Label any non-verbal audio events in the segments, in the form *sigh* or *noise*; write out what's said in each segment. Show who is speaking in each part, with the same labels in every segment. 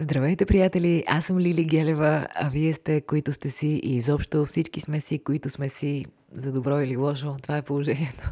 Speaker 1: Здравейте, приятели! Аз съм Лили Гелева, а вие сте, които сте си и изобщо всички сме си, които сме си, за добро или лошо. Това е положението.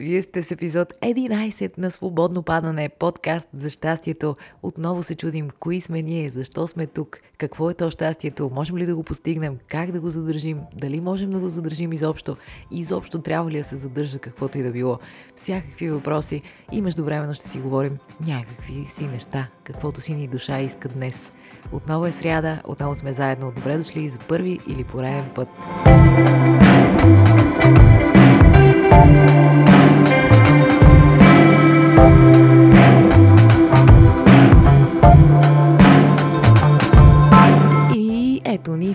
Speaker 1: Вие сте с епизод 11 на Свободно падане, подкаст за щастието. Отново се чудим кои сме ние, защо сме тук, какво е то щастието, можем ли да го постигнем, как да го задържим, дали можем да го задържим изобщо, изобщо трябва ли да се задържа каквото и да било. Всякакви въпроси и междувременно ще си говорим някакви си неща, каквото си ни душа иска днес. Отново е сряда, отново сме заедно. Добре дошли за първи или пореден път. Ето ни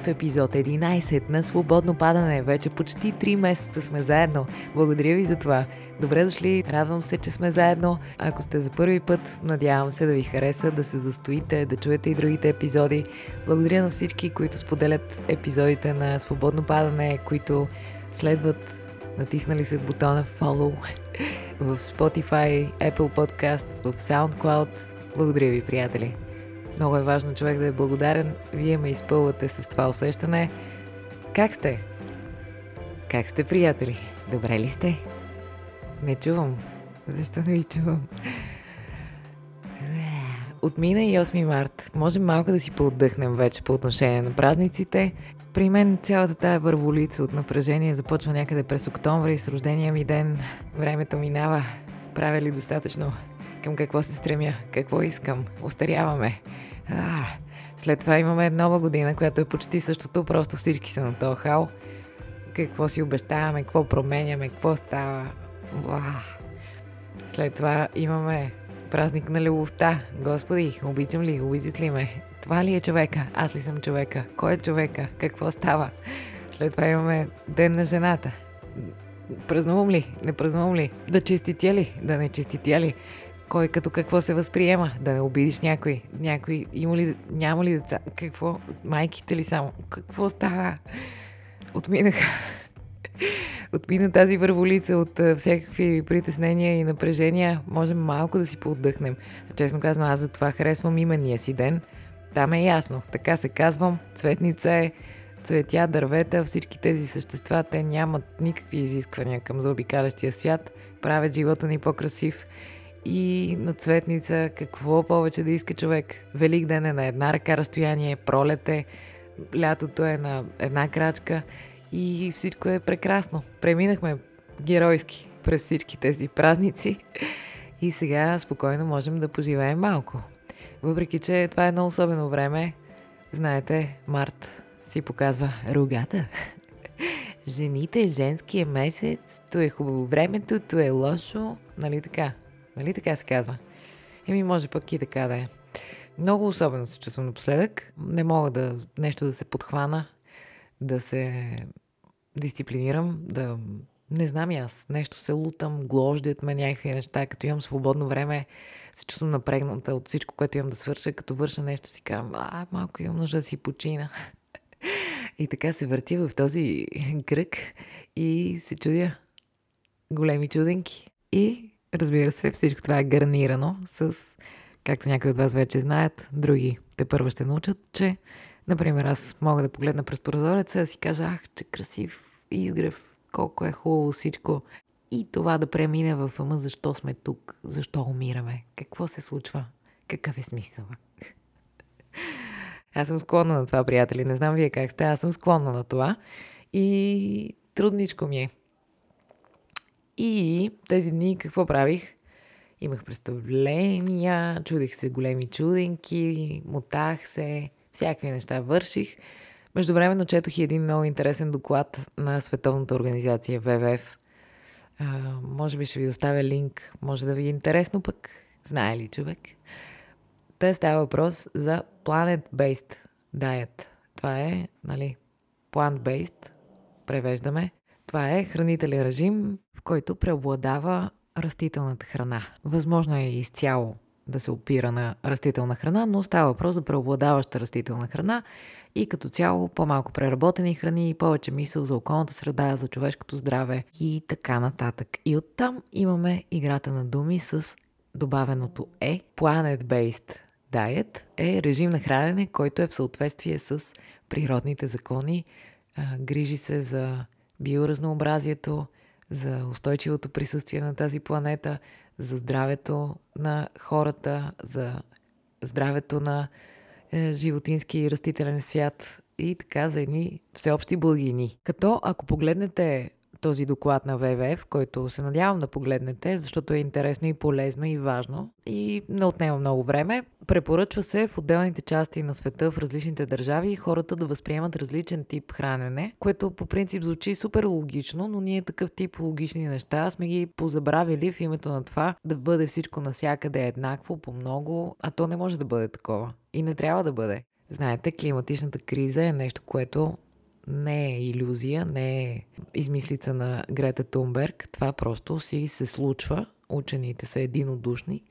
Speaker 1: епизод 11 на Свободно падане. Вече почти 3 месеца сме заедно. Благодаря ви за това. Добре дошли, радвам се, че сме заедно. Ако сте за първи път, надявам се да ви хареса, да се застоите, да чуете и другите епизоди. Благодаря на всички, които споделят епизодите на Свободно падане, които следват натиснали се бутона follow *laughs* в Spotify, Apple Podcast, в SoundCloud. Благодаря ви, приятели! Много е важно човек да е благодарен. Вие ме изпълвате с това усещане. Как сте? Как сте, приятели? Добре ли сте? Не чувам. Защо не ви чувам? Отмина и 8 март. Можем малко да си поотдъхнем вече по отношение на празниците. При мен цялата тая върволица от напрежение започва някъде през октомври с рождения ми ден. Времето минава. Правя ли достатъчно? Към какво се стремя? Какво искам? Остаряваме. А, след това имаме нова година, която е почти същото, просто всички са на този хал. Какво си обещаваме, какво променяме, какво става. Бла. След това имаме празник на любовта. Господи, обичам ли, обичат ли ме? Това ли е човека? Аз ли съм човека? Кой е човека? Какво става? След това имаме Ден на жената. Празнувам ли? Не празнувам ли? Да чиститя ли? Да не чиститя ли? Кой като какво се възприема, да не обидиш някой, някой, има ли, няма ли деца, какво, майките ли само, какво става? Отминаха. Отмина тази върволица от всякакви притеснения и напрежения, можем малко да си поотдъхнем. Честно казвам, аз за това харесвам имения си ден. Там е ясно, така се казвам, цветница е, цветя, дървета, всички тези същества, те нямат никакви изисквания към заобикалящия свят, правят живота ни по-красив и на цветница, какво повече да иска човек. Велик ден е на една ръка разстояние, пролет е, лятото е на една крачка и всичко е прекрасно. Преминахме геройски през всички тези празници и сега спокойно можем да поживеем малко. Въпреки, че това е едно особено време, знаете, март си показва рогата. *laughs* Жените, женския месец, то е хубаво времето, то е лошо, нали така? Нали така се казва? Еми, може пък и така да е. Много особено се чувствам напоследък. Не мога да нещо да се подхвана, да се дисциплинирам, да не знам и аз. Нещо се лутам, глождят ме някакви неща. Като имам свободно време, се чувствам напрегната от всичко, което имам да свърша. Като върша нещо си казвам, а, малко имам нужда да си почина. И така се върти в този кръг и се чудя големи чуденки. И Разбира се, всичко това е гарнирано с, както някои от вас вече знаят, други те първо ще научат, че, например, аз мога да погледна през прозореца и си кажа, ах, че красив изгрев, колко е хубаво всичко. И това да премине в ама защо сме тук, защо умираме, какво се случва, какъв е смисъл. Аз съм склонна на това, приятели. Не знам вие как сте, аз съм склонна на това. И трудничко ми е. И тези дни какво правих? Имах представления, чудих се големи чуденки, мотах се, всякакви неща върших. Междувременно четох и един много интересен доклад на Световната организация ВВФ. А, може би ще ви оставя линк, може да ви е интересно пък. Знае ли човек? Те става въпрос за planet-based diet. Това е, нали, plant-based, превеждаме. Това е хранителен режим, в който преобладава растителната храна. Възможно е изцяло да се опира на растителна храна, но става въпрос за преобладаваща растителна храна и като цяло по-малко преработени храни и повече мисъл за околната среда, за човешкото здраве и така нататък. И оттам имаме играта на думи с добавеното е, planet-based Diet е режим на хранене, който е в съответствие с природните закони, грижи се за биоразнообразието, за устойчивото присъствие на тази планета, за здравето на хората, за здравето на е, животински и растителен свят и така за едни всеобщи благини. Като ако погледнете този доклад на ВВФ, който се надявам да погледнете, защото е интересно и полезно и важно и не отнема много време. Препоръчва се в отделните части на света, в различните държави, хората да възприемат различен тип хранене, което по принцип звучи супер логично, но ние такъв тип логични неща сме ги позабравили в името на това да бъде всичко насякъде еднакво, по много, а то не може да бъде такова. И не трябва да бъде. Знаете, климатичната криза е нещо, което не е иллюзия, не е измислица на Грета Тунберг. Това просто си се случва. Учените са единодушни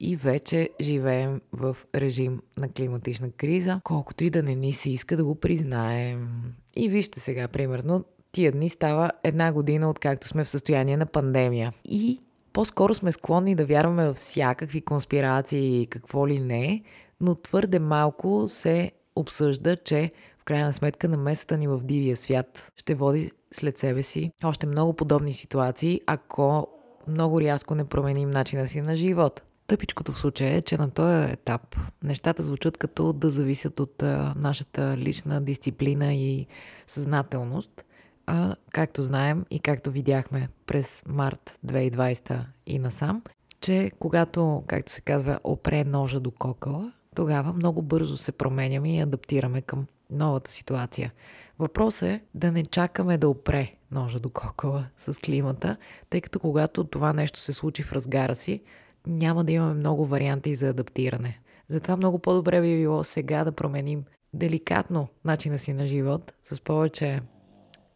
Speaker 1: и вече живеем в режим на климатична криза, колкото и да не ни се иска да го признаем. И вижте сега, примерно, тия дни става една година, откакто сме в състояние на пандемия. И по-скоро сме склонни да вярваме в всякакви конспирации и какво ли не, но твърде малко се обсъжда, че в крайна сметка намесата ни в дивия свят ще води след себе си още много подобни ситуации, ако много рязко не променим начина си на живот. Тъпичкото в случая е, че на този етап нещата звучат като да зависят от а, нашата лична дисциплина и съзнателност. А, както знаем и както видяхме през март 2020 и насам, че когато, както се казва, опре ножа до кокала, тогава много бързо се променяме и адаптираме към новата ситуация. Въпрос е да не чакаме да опре ножа до кокала с климата, тъй като когато това нещо се случи в разгара си, няма да имаме много варианти за адаптиране. Затова много по-добре би било сега да променим деликатно начина си на живот, с повече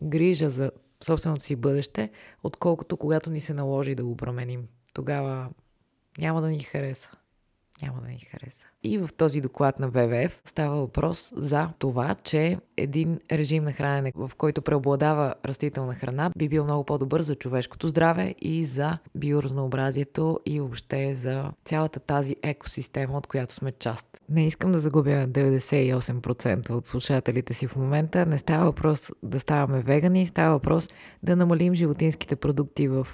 Speaker 1: грижа за собственото си бъдеще, отколкото когато ни се наложи да го променим. Тогава няма да ни хареса. Няма да ни хареса. И в този доклад на ВВФ става въпрос за това, че един режим на хранене, в който преобладава растителна храна, би бил много по-добър за човешкото здраве и за биоразнообразието и въобще за цялата тази екосистема, от която сме част. Не искам да загубя 98% от слушателите си в момента. Не става въпрос да ставаме вегани, става въпрос да намалим животинските продукти в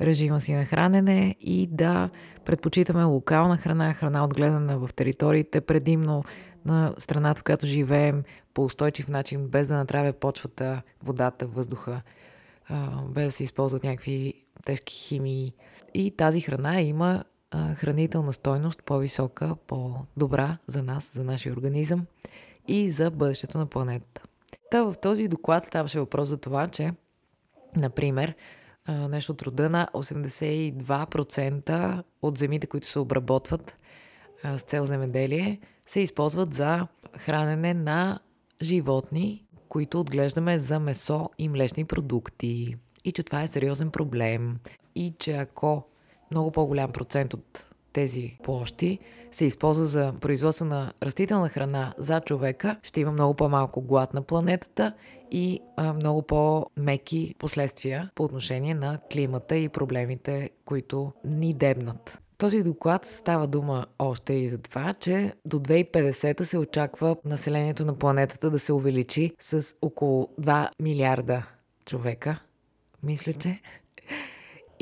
Speaker 1: режима си на хранене и да предпочитаме локална храна, храна отгледана в териториите, предимно на страната, в която живеем по устойчив начин, без да натравя почвата, водата, въздуха, без да се използват някакви тежки химии. И тази храна има хранителна стойност по-висока, по-добра за нас, за нашия организъм и за бъдещето на планетата. Та в този доклад ставаше въпрос за това, че, например, нещо от рода на 82% от земите, които се обработват с цел земеделие, се използват за хранене на животни, които отглеждаме за месо и млечни продукти. И че това е сериозен проблем. И че ако много по-голям процент от тези площи се използва за производство на растителна храна за човека, ще има много по-малко глад на планетата и а, много по-меки последствия по отношение на климата и проблемите, които ни дебнат. Този доклад става дума още и за това, че до 2050 се очаква населението на планетата да се увеличи с около 2 милиарда човека. Мисля, че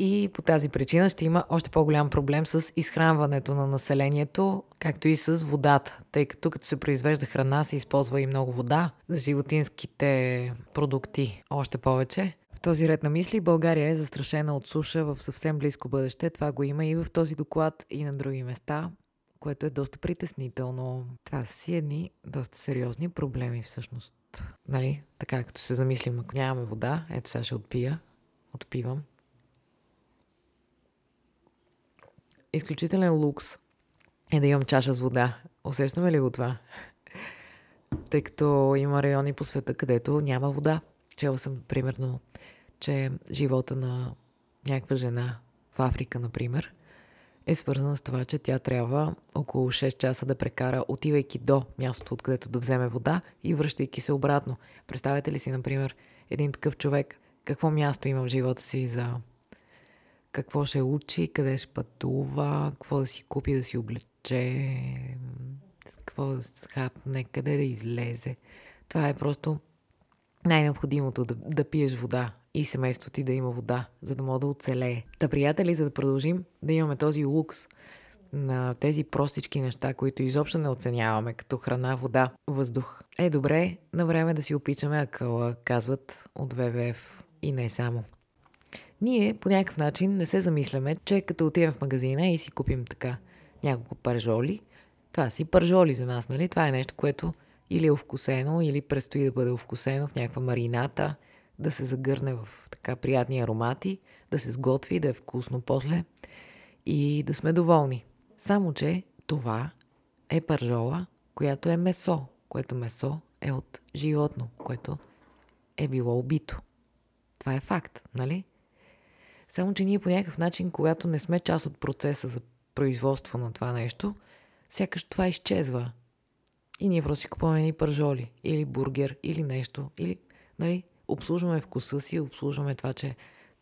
Speaker 1: и по тази причина ще има още по-голям проблем с изхранването на населението, както и с водата, тъй като като се произвежда храна, се използва и много вода за животинските продукти още повече. В този ред на мисли България е застрашена от суша в съвсем близко бъдеще. Това го има и в този доклад и на други места, което е доста притеснително. Това са си едни доста сериозни проблеми всъщност. Нали? Така като се замислим, ако нямаме вода, ето сега ще отпия, отпивам изключителен лукс е да имам чаша с вода. Усещаме ли го това? Тъй като има райони по света, където няма вода. Чела съм, примерно, че живота на някаква жена в Африка, например, е свързана с това, че тя трябва около 6 часа да прекара, отивайки до мястото, откъдето да вземе вода и връщайки се обратно. Представете ли си, например, един такъв човек, какво място има в живота си за какво ще учи, къде ще пътува, какво да си купи, да си облече, какво да хапне, къде да излезе. Това е просто най-необходимото да, да пиеш вода и семейството ти да има вода, за да мога да оцелее. Та, приятели, за да продължим да имаме този лукс на тези простички неща, които изобщо не оценяваме, като храна, вода, въздух. Е, добре, на време да си опичаме акъла, казват от ВВФ и не само. Ние по някакъв начин не се замисляме, че като отидем в магазина и си купим така няколко пържоли, това си пържоли за нас, нали? Това е нещо, което или е овкусено, или предстои да бъде овкусено в някаква марината, да се загърне в така приятни аромати, да се сготви, да е вкусно после и да сме доволни. Само, че това е пържола, която е месо, което месо е от животно, което е било убито. Това е факт, нали? Само, че ние по някакъв начин, когато не сме част от процеса за производство на това нещо, сякаш това изчезва. И ние просто си купуваме ни пържоли, или бургер, или нещо, или, нали, обслужваме вкуса си, обслужваме това, че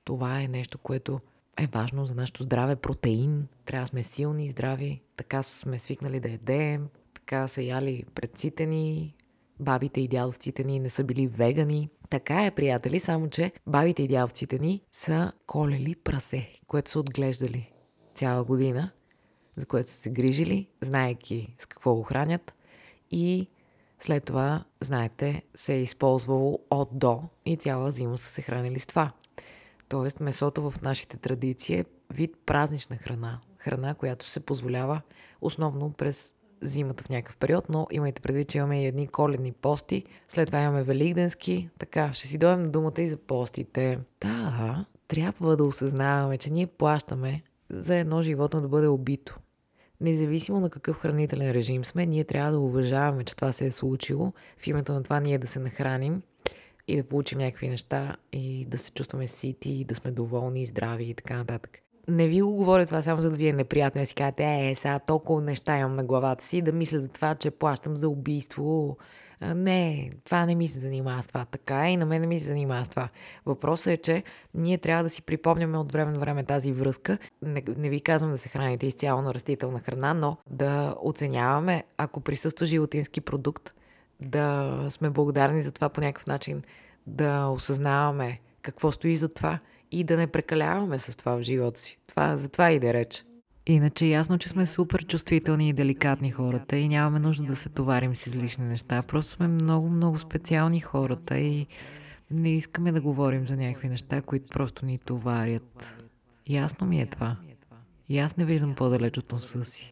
Speaker 1: това е нещо, което е важно за нашето здраве. Протеин, трябва да сме силни, здрави, така сме свикнали да едем, така са яли предците ни, бабите и дядовците ни не са били вегани. Така е, приятели, само че бабите и дядовците ни са колели прасе, което са отглеждали цяла година, за което са се грижили, знаеки с какво го хранят и след това, знаете, се е използвало от до и цяла зима са се хранили с това. Тоест, месото в нашите традиции е вид празнична храна. Храна, която се позволява основно през зимата в някакъв период, но имайте предвид, че имаме и едни коледни пости, след това имаме великденски. Така, ще си дойдем на думата и за постите. Да, трябва да осъзнаваме, че ние плащаме за едно животно да бъде убито. Независимо на какъв хранителен режим сме, ние трябва да уважаваме, че това се е случило. В името на това ние да се нахраним и да получим някакви неща и да се чувстваме сити, и да сме доволни, здрави и така нататък. Не ви го говоря това само за да ви е неприятно и си кажете, е, сега толкова неща имам на главата си, да мисля за това, че плащам за убийство. Не, това не ми се занимава с това. Така и на мен не ми се занимава с това. Въпросът е, че ние трябва да си припомняме от време на време тази връзка. Не, не ви казвам да се храните изцяло на растителна храна, но да оценяваме, ако присъства животински продукт, да сме благодарни за това по някакъв начин, да осъзнаваме какво стои за това и да не прекаляваме с това в живота си. Това, за това и да реч. Иначе ясно, че сме супер чувствителни и деликатни хората и нямаме нужда да се товарим с излишни неща. Просто сме много, много специални хората и не искаме да говорим за някакви неща, които просто ни товарят. Ясно ми е това. И аз не виждам по-далеч от носа си.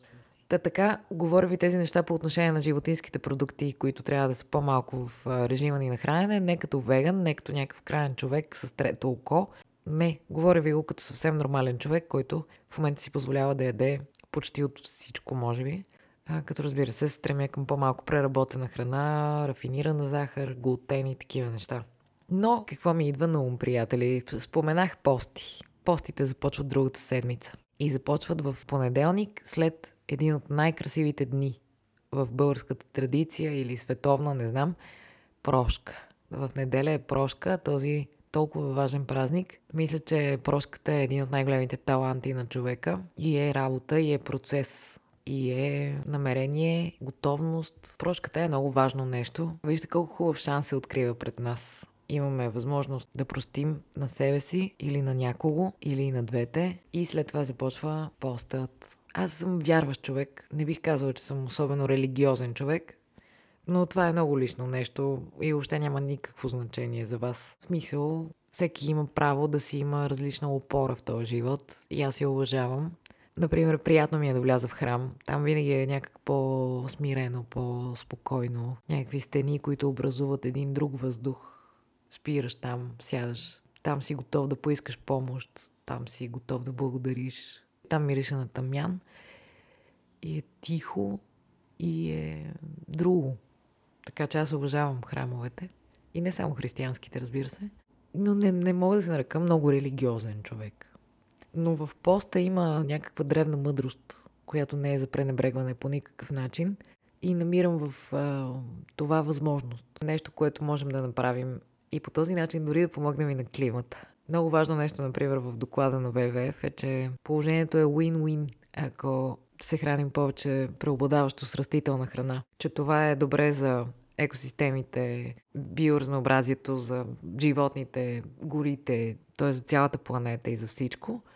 Speaker 1: Та така, говоря ви тези неща по отношение на животинските продукти, които трябва да са по-малко в режима ни на хранене, не като веган, не като някакъв крайен човек с трето око. Не, говоря ви го като съвсем нормален човек, който в момента си позволява да яде почти от всичко, може би. А, като разбира се, стремя към по-малко преработена храна, рафинирана захар, глутен и такива неща. Но какво ми идва на ум, приятели? Споменах пости. Постите започват другата седмица. И започват в понеделник след един от най-красивите дни в българската традиция или световна, не знам, прошка. В неделя е прошка, този толкова важен празник. Мисля, че прошката е един от най-големите таланти на човека и е работа, и е процес, и е намерение, готовност. Прошката е много важно нещо. Вижте колко хубав шанс се открива пред нас. Имаме възможност да простим на себе си или на някого, или на двете. И след това започва постът, аз съм вярващ човек. Не бих казал, че съм особено религиозен човек, но това е много лично нещо и въобще няма никакво значение за вас. В смисъл, всеки има право да си има различна опора в този живот и аз я уважавам. Например, приятно ми е да вляза в храм. Там винаги е някак по-смирено, по-спокойно. Някакви стени, които образуват един друг въздух. Спираш там, сядаш. Там си готов да поискаш помощ. Там си готов да благодариш. Там мирише на тъмян и е тихо и е друго. Така че аз уважавам храмовете. И не само християнските, разбира се. Но не, не мога да се нарека много религиозен човек. Но в поста има някаква древна мъдрост, която не е за пренебрегване по никакъв начин. И намирам в а, това възможност. Нещо, което можем да направим и по този начин дори да помогнем и на климата. Много важно нещо, например, в доклада на ВВФ е, че положението е win-win. Ако се храним повече преобладаващо с растителна храна. Че това е добре за екосистемите, биоразнообразието, за животните, горите, т.е. за цялата планета и за всичко –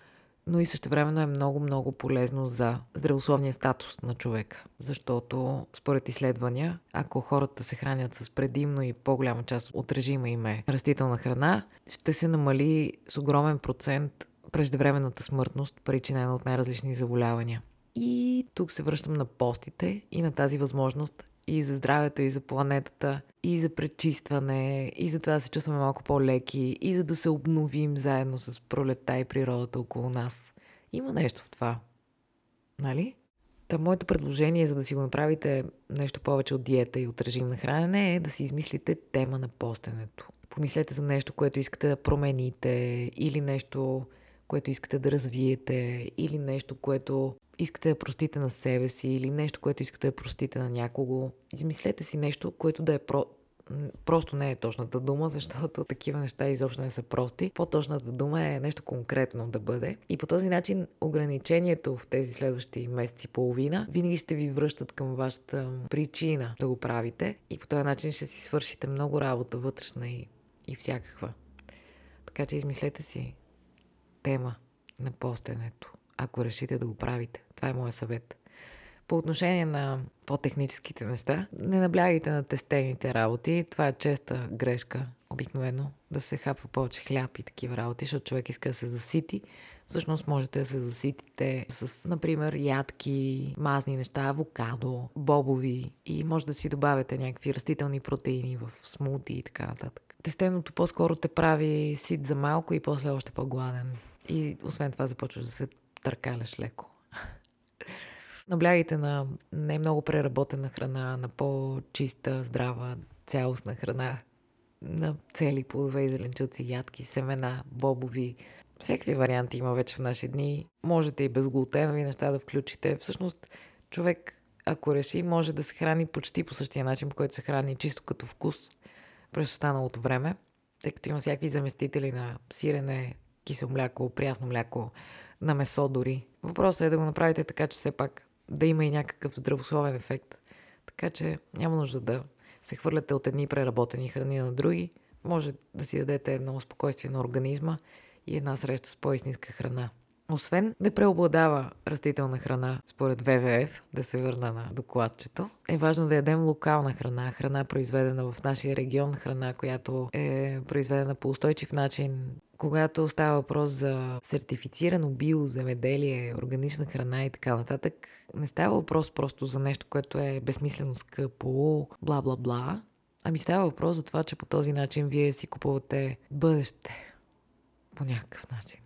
Speaker 1: но и също времено е много, много полезно за здравословния статус на човека. Защото, според изследвания, ако хората се хранят с предимно и по-голяма част от режима им е растителна храна, ще се намали с огромен процент преждевременната смъртност, причинена от най-различни заболявания. И тук се връщам на постите и на тази възможност и за здравето, и за планетата, и за пречистване, и за това да се чувстваме малко по-леки, и за да се обновим заедно с пролета и природата около нас. Има нещо в това. Нали? Та моето предложение, за да си го направите нещо повече от диета и от режим на хранене, е да си измислите тема на постенето. Помислете за нещо, което искате да промените, или нещо, което искате да развиете, или нещо, което искате да простите на себе си или нещо, което искате да простите на някого. Измислете си нещо, което да е про... Просто не е точната дума, защото *laughs* такива неща изобщо не са прости. По-точната дума е нещо конкретно да бъде. И по този начин ограничението в тези следващи месеци и половина винаги ще ви връщат към вашата причина да го правите. И по този начин ще си свършите много работа вътрешна и, и всякаква. Така че измислете си тема на постенето ако решите да го правите. Това е моят съвет. По отношение на по-техническите неща, не наблягайте на тестените работи. Това е честа грешка, обикновено, да се хапва повече хляб и такива работи, защото човек иска да се засити. Всъщност можете да се заситите с, например, ядки, мазни неща, авокадо, бобови и може да си добавяте някакви растителни протеини в смути и така нататък. Тестеното по-скоро те прави сит за малко и после още по-гладен. И освен това започваш да се търкаляш леко. Наблягайте на не много преработена храна, на по-чиста, здрава, цялостна храна, на цели плодове и зеленчуци, ядки, семена, бобови. Всякакви варианти има вече в наши дни. Можете и безглутенови неща да включите. Всъщност, човек, ако реши, може да се храни почти по същия начин, по който се храни чисто като вкус през останалото време, тъй като има всякакви заместители на сирене, кисело мляко, прясно мляко, на месо дори. Въпросът е да го направите така, че все пак да има и някакъв здравословен ефект. Така че няма нужда да се хвърляте от едни преработени храни на други. Може да си дадете едно спокойствие на организма и една среща с по-истинска храна. Освен да преобладава растителна храна според ВВФ, да се върна на докладчето, е важно да ядем локална храна, храна произведена в нашия регион, храна, която е произведена по устойчив начин, когато става въпрос за сертифицирано биоземеделие, органична храна и така нататък, не става въпрос просто за нещо, което е безсмислено скъпо, бла-бла-бла, ами става въпрос за това, че по този начин вие си купувате бъдеще по някакъв начин.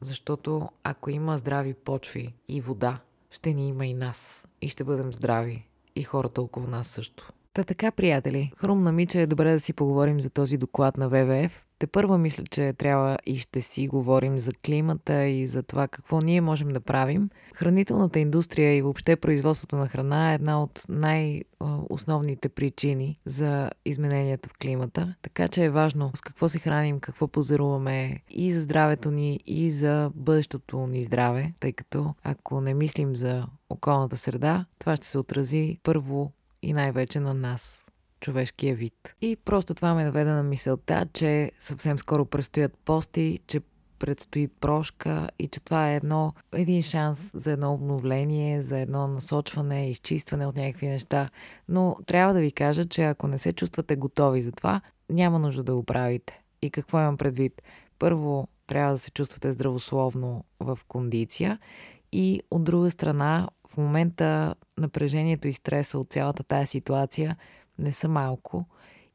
Speaker 1: Защото ако има здрави почви и вода, ще ни има и нас. И ще бъдем здрави. И хората около нас също. Та така, приятели, хрумна ми, че е добре да си поговорим за този доклад на ВВФ, те първа мисля, че трябва и ще си говорим за климата и за това какво ние можем да правим. Хранителната индустрия и въобще производството на храна е една от най-основните причини за измененията в климата. Така че е важно с какво се храним, какво позируваме и за здравето ни, и за бъдещото ни здраве, тъй като ако не мислим за околната среда, това ще се отрази първо и най-вече на нас, човешкия вид. И просто това ме наведе на мисълта, че съвсем скоро предстоят пости, че предстои прошка и че това е едно, един шанс за едно обновление, за едно насочване, изчистване от някакви неща. Но трябва да ви кажа, че ако не се чувствате готови за това, няма нужда да го правите. И какво имам предвид? Първо, трябва да се чувствате здравословно в кондиция и от друга страна, в момента напрежението и стреса от цялата тая ситуация – не са малко.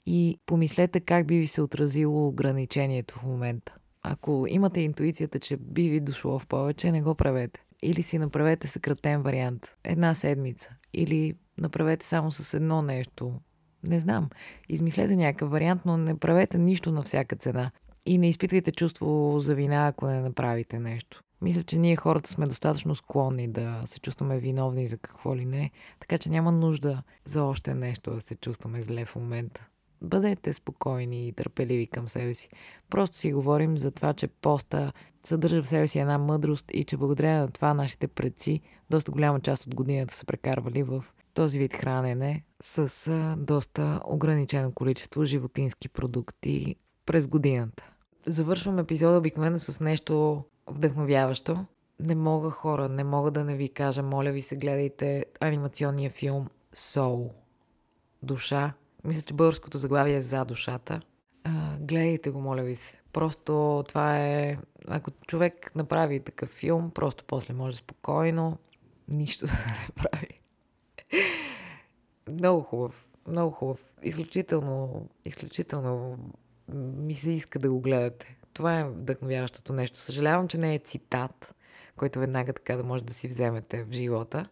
Speaker 1: И помислете как би ви се отразило ограничението в момента. Ако имате интуицията, че би ви дошло в повече, не го правете. Или си направете съкратен вариант. Една седмица. Или направете само с едно нещо. Не знам. Измислете някакъв вариант, но не правете нищо на всяка цена. И не изпитвайте чувство за вина, ако не направите нещо. Мисля, че ние хората сме достатъчно склонни да се чувстваме виновни за какво ли не, така че няма нужда за още нещо да се чувстваме зле в момента. Бъдете спокойни и търпеливи към себе си. Просто си говорим за това, че поста съдържа в себе си една мъдрост и че благодарение на това нашите предци доста голяма част от годината са прекарвали в този вид хранене с доста ограничено количество животински продукти през годината. Завършвам епизода обикновено с нещо вдъхновяващо. Не мога хора, не мога да не ви кажа, моля ви се гледайте анимационния филм Soul. Душа. Мисля, че българското заглавие е за душата. А, гледайте го, моля ви се. Просто това е... Ако човек направи такъв филм, просто после може спокойно нищо *laughs* да не прави. много хубав. Много хубав. Изключително, изключително ми се иска да го гледате. Това е вдъхновяващото нещо. Съжалявам, че не е цитат, който веднага така да може да си вземете в живота.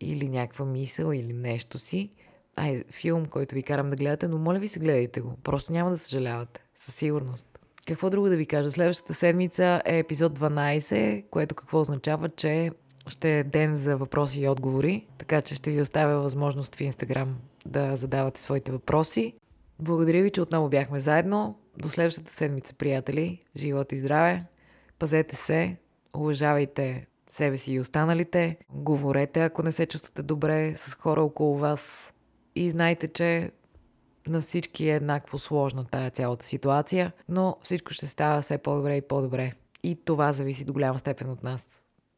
Speaker 1: Или някаква мисъл, или нещо си. Ай, филм, който ви карам да гледате, но моля ви се гледайте го. Просто няма да съжалявате. Със сигурност. Какво друго да ви кажа? Следващата седмица е епизод 12, което какво означава, че ще е ден за въпроси и отговори, така че ще ви оставя възможност в Инстаграм да задавате своите въпроси. Благодаря ви, че отново бяхме заедно. До следващата седмица, приятели. Живот и здраве. Пазете се, уважавайте себе си и останалите. Говорете, ако не се чувствате добре с хора около вас. И знайте, че на всички е еднакво сложна тая цялата ситуация, но всичко ще става все по-добре и по-добре. И това зависи до голяма степен от нас.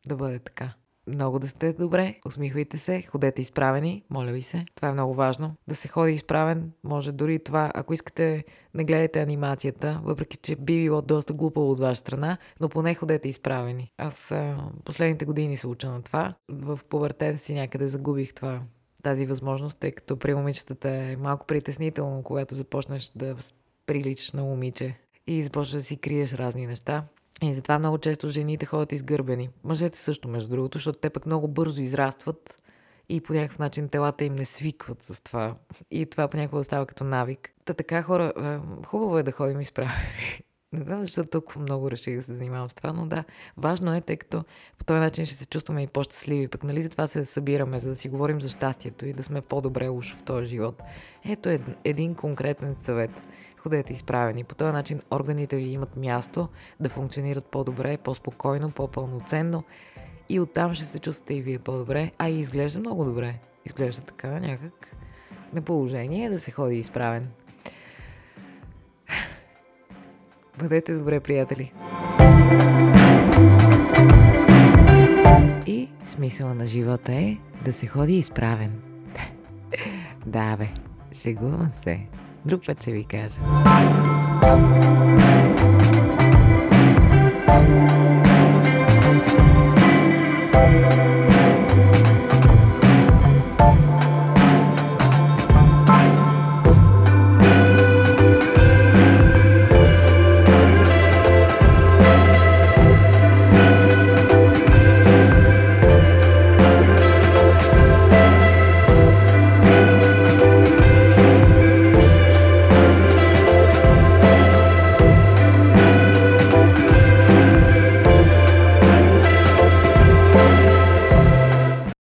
Speaker 1: Да бъде така много да сте добре, усмихвайте се, ходете изправени, моля ви се. Това е много важно. Да се ходи изправен, може дори това, ако искате, не гледайте анимацията, въпреки че би било доста глупаво от ваша страна, но поне ходете изправени. Аз последните години се уча на това. В повъртета си някъде загубих това тази възможност, тъй като при момичетата е малко притеснително, когато започнеш да приличаш на момиче и започваш да си криеш разни неща. И затова много често жените ходят изгърбени. Мъжете също, между другото, защото те пък много бързо израстват и по някакъв начин телата им не свикват с това. И това понякога става като навик. Та така хора, хубаво е да ходим изправени. *laughs* Не знам защо толкова много реших да се занимавам с това, но да, важно е, тъй като по този начин ще се чувстваме и по-щастливи. Пък нали затова се събираме, за да си говорим за щастието и да сме по-добре уж в този живот. Ето е един конкретен съвет ходете изправени. По този начин органите ви имат място да функционират по-добре, по-спокойно, по-пълноценно и оттам ще се чувствате и вие по-добре, а и изглежда много добре. Изглежда така някак на положение да се ходи изправен. *sighs* Бъдете добре, приятели! И смисъла на живота е да се ходи изправен. *laughs* да, бе, шегувам се. Друг път ще ви кажа. thank you